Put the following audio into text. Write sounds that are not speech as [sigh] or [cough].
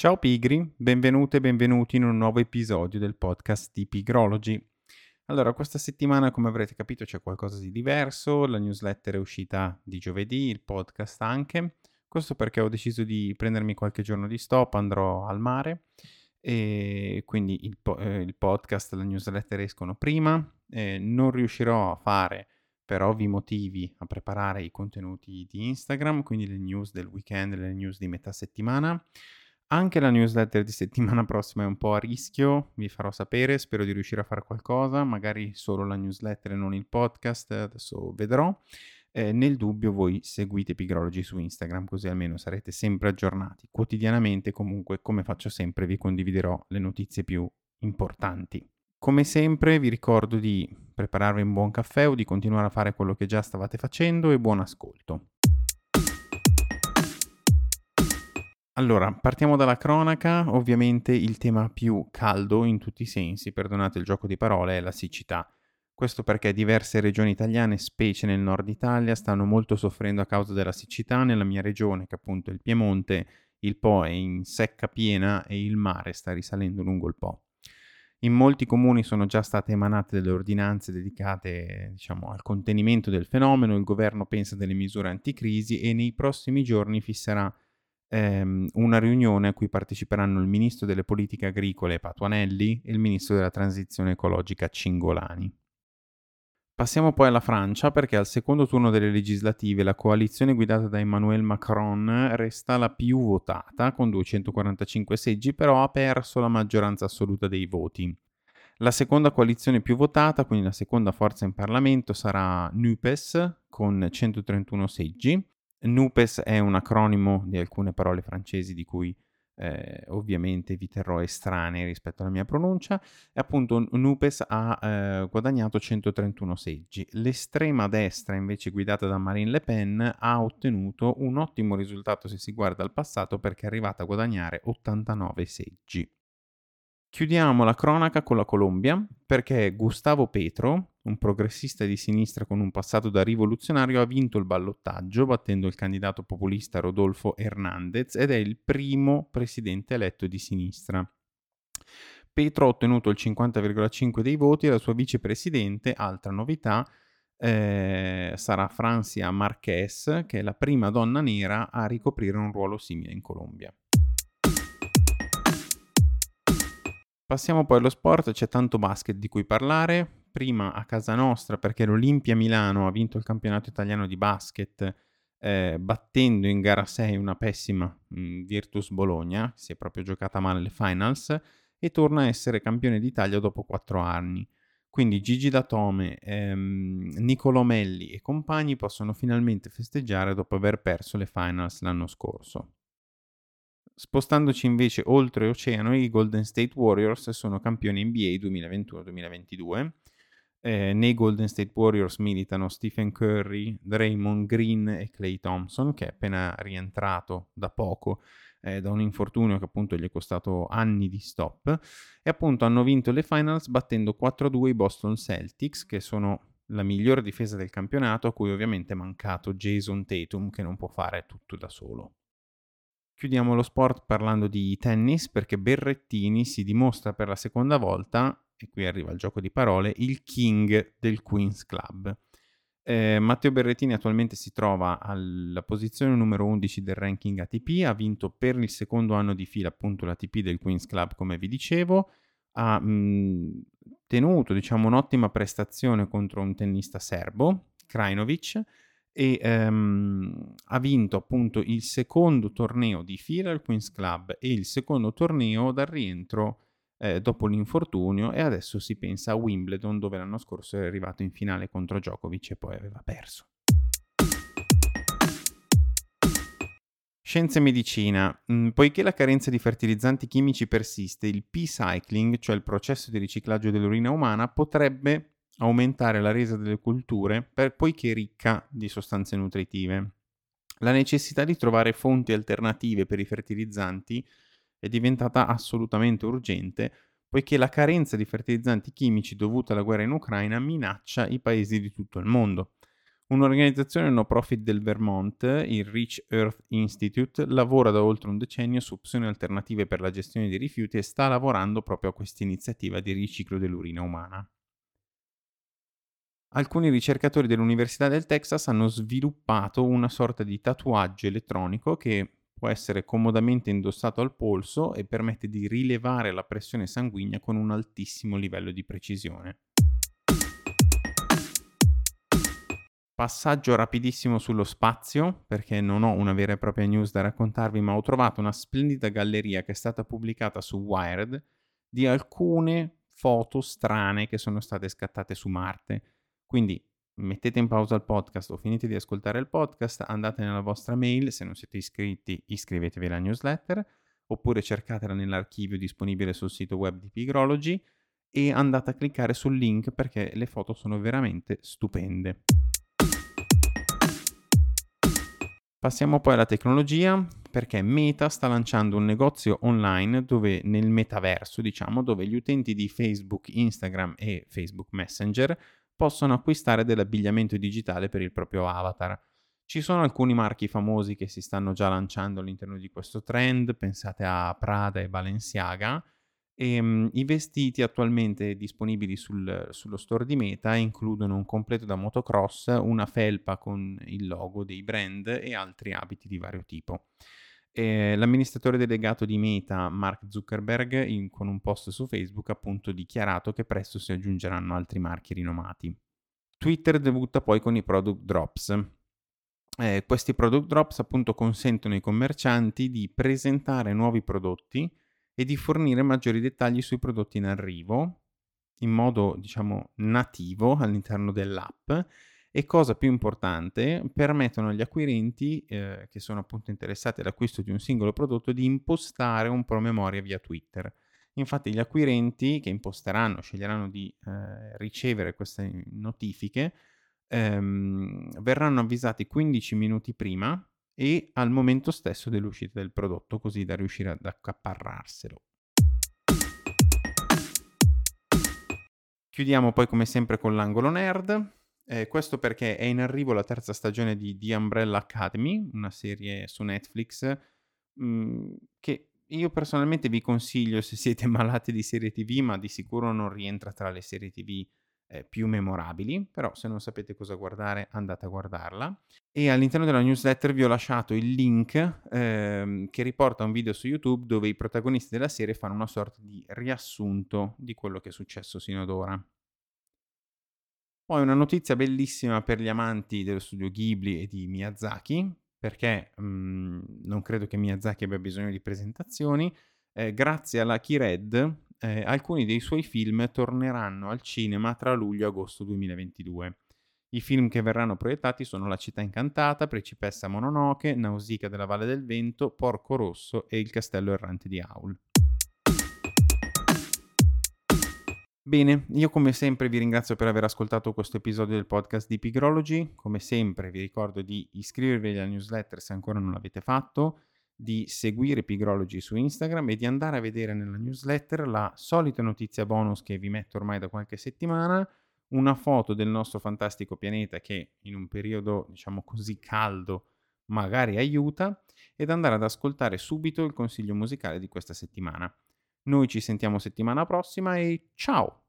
Ciao pigri, benvenute e benvenuti in un nuovo episodio del podcast di Pigrology. Allora, questa settimana, come avrete capito, c'è qualcosa di diverso, la newsletter è uscita di giovedì, il podcast anche. Questo perché ho deciso di prendermi qualche giorno di stop, andrò al mare e quindi il, po- eh, il podcast e la newsletter escono prima. Eh, non riuscirò a fare per ovvi motivi a preparare i contenuti di Instagram, quindi le news del weekend, le news di metà settimana. Anche la newsletter di settimana [laughs] prossima è un po' a rischio, vi farò sapere, spero di riuscire a fare qualcosa, magari solo la newsletter e non il podcast, adesso vedrò. Eh, nel dubbio voi seguite Pigrology su Instagram così almeno sarete sempre aggiornati. Quotidianamente comunque, come faccio sempre, vi condividerò le notizie più importanti. Come sempre vi ricordo di prepararvi un buon caffè o di continuare a fare quello che già stavate facendo e buon ascolto. Allora, partiamo dalla cronaca. Ovviamente il tema più caldo in tutti i sensi, perdonate il gioco di parole, è la siccità. Questo perché diverse regioni italiane, specie nel nord Italia, stanno molto soffrendo a causa della siccità. Nella mia regione, che appunto è il Piemonte, il Po è in secca piena e il mare sta risalendo lungo il Po. In molti comuni sono già state emanate delle ordinanze dedicate diciamo, al contenimento del fenomeno, il governo pensa delle misure anticrisi e nei prossimi giorni fisserà ehm, una riunione a cui parteciperanno il ministro delle politiche agricole Patuanelli e il ministro della transizione ecologica Cingolani. Passiamo poi alla Francia perché al secondo turno delle legislative la coalizione guidata da Emmanuel Macron resta la più votata con 245 seggi, però ha perso la maggioranza assoluta dei voti. La seconda coalizione più votata, quindi la seconda forza in Parlamento, sarà NUPES con 131 seggi. NUPES è un acronimo di alcune parole francesi di cui eh, ovviamente vi terrò estranei rispetto alla mia pronuncia, e appunto Nupes ha eh, guadagnato 131 seggi. L'estrema destra, invece guidata da Marine Le Pen, ha ottenuto un ottimo risultato se si guarda al passato perché è arrivata a guadagnare 89 seggi. Chiudiamo la cronaca con la Colombia perché Gustavo Petro, un progressista di sinistra con un passato da rivoluzionario, ha vinto il ballottaggio battendo il candidato populista Rodolfo Hernández ed è il primo presidente eletto di sinistra. Petro ha ottenuto il 50,5 dei voti e la sua vicepresidente, altra novità, eh, sarà Francia Marquez, che è la prima donna nera a ricoprire un ruolo simile in Colombia. Passiamo poi allo sport, c'è tanto basket di cui parlare. Prima a casa nostra perché l'Olimpia Milano ha vinto il campionato italiano di basket eh, battendo in gara 6 una pessima mh, mm, Virtus Bologna, si è proprio giocata male le finals e torna a essere campione d'Italia dopo 4 anni. Quindi Gigi Datome, ehm, Nicolo Melli e compagni possono finalmente festeggiare dopo aver perso le finals l'anno scorso. Spostandoci invece oltre oceano, i Golden State Warriors sono campioni NBA 2021-2022. Eh, nei Golden State Warriors militano Stephen Curry, Draymond Green e Clay Thompson, che è appena rientrato da poco eh, da un infortunio che appunto gli è costato anni di stop. E appunto hanno vinto le finals battendo 4-2 i Boston Celtics, che sono la migliore difesa del campionato, a cui ovviamente è mancato Jason Tatum, che non può fare tutto da solo. Chiudiamo lo sport parlando di tennis perché Berrettini si dimostra per la seconda volta, e qui arriva il gioco di parole, il king del Queen's Club. Eh, Matteo Berrettini attualmente si trova alla posizione numero 11 del ranking ATP, ha vinto per il secondo anno di fila appunto l'ATP del Queen's Club come vi dicevo, ha mh, tenuto diciamo un'ottima prestazione contro un tennista serbo, Krajinovic, e ehm, ha vinto appunto il secondo torneo di fila al Queen's Club e il secondo torneo dal rientro eh, dopo l'infortunio e adesso si pensa a Wimbledon dove l'anno scorso è arrivato in finale contro Djokovic e poi aveva perso. Scienza e medicina. Mm, poiché la carenza di fertilizzanti chimici persiste, il P-cycling, cioè il processo di riciclaggio dell'urina umana, potrebbe aumentare la resa delle culture per, poiché ricca di sostanze nutritive. La necessità di trovare fonti alternative per i fertilizzanti è diventata assolutamente urgente poiché la carenza di fertilizzanti chimici dovuta alla guerra in Ucraina minaccia i paesi di tutto il mondo. Un'organizzazione no profit del Vermont, il Rich Earth Institute, lavora da oltre un decennio su opzioni alternative per la gestione dei rifiuti e sta lavorando proprio a questa iniziativa di riciclo dell'urina umana. Alcuni ricercatori dell'Università del Texas hanno sviluppato una sorta di tatuaggio elettronico che può essere comodamente indossato al polso e permette di rilevare la pressione sanguigna con un altissimo livello di precisione. Passaggio rapidissimo sullo spazio, perché non ho una vera e propria news da raccontarvi, ma ho trovato una splendida galleria che è stata pubblicata su Wired di alcune foto strane che sono state scattate su Marte. Quindi mettete in pausa il podcast o finite di ascoltare il podcast, andate nella vostra mail, se non siete iscritti iscrivetevi alla newsletter, oppure cercatela nell'archivio disponibile sul sito web di Pigrology e andate a cliccare sul link perché le foto sono veramente stupende. Passiamo poi alla tecnologia perché Meta sta lanciando un negozio online dove nel metaverso, diciamo, dove gli utenti di Facebook, Instagram e Facebook Messenger possono acquistare dell'abbigliamento digitale per il proprio avatar. Ci sono alcuni marchi famosi che si stanno già lanciando all'interno di questo trend, pensate a Prada e Balenciaga, e, um, I vestiti attualmente disponibili sul, sullo store di Meta includono un completo da motocross, una felpa con il logo dei brand e altri abiti di vario tipo. E l'amministratore delegato di Meta, Mark Zuckerberg, in, con un post su Facebook ha appunto dichiarato che presto si aggiungeranno altri marchi rinomati. Twitter debutta poi con i product drops. Eh, questi product drops appunto consentono ai commercianti di presentare nuovi prodotti e di fornire maggiori dettagli sui prodotti in arrivo in modo, diciamo, nativo all'interno dell'app e cosa più importante, permettono agli acquirenti eh, che sono appunto interessati all'acquisto di un singolo prodotto di impostare un promemoria via Twitter. Infatti gli acquirenti che imposteranno, sceglieranno di eh, ricevere queste notifiche, ehm, verranno avvisati 15 minuti prima e al momento stesso dell'uscita del prodotto, così da riuscire ad accaparrarselo. Chiudiamo poi come sempre con l'angolo nerd. Eh, questo perché è in arrivo la terza stagione di The Umbrella Academy, una serie su Netflix mh, mm, che io personalmente vi consiglio se siete [laughs] malati di serie TV, ma di sicuro non rientra tra le serie TV eh, più memorabili, però se non sapete cosa guardare andate a guardarla. E all'interno della newsletter vi ho lasciato il link ehm, che riporta un video su YouTube dove i protagonisti della serie fanno una sorta di riassunto di quello che è successo sino ad ora. Poi una notizia bellissima per gli amanti dello studio Ghibli e di Miyazaki, perché mh, mhmm, non credo che Miyazaki abbia bisogno di presentazioni. Eh, grazie alla Keyred, eh, alcuni dei suoi film torneranno al cinema tra luglio e agosto 2022. I film che verranno proiettati sono La città incantata, Principessa Mononoke, Nausicaa della Valle del Vento, Porco Rosso e Il castello errante di Aul. Bene, io come sempre vi ringrazio per aver ascoltato questo episodio del podcast di Pigrology. Come sempre vi ricordo di iscrivervi alla newsletter se ancora non l'avete fatto di seguire Pigrology su Instagram e di andare a vedere nella newsletter la solita notizia bonus che vi metto ormai da qualche settimana, una foto del nostro fantastico pianeta che in un periodo diciamo così caldo magari aiuta ed andare ad ascoltare subito il consiglio musicale di questa settimana. Noi ci sentiamo settimana prossima e ciao!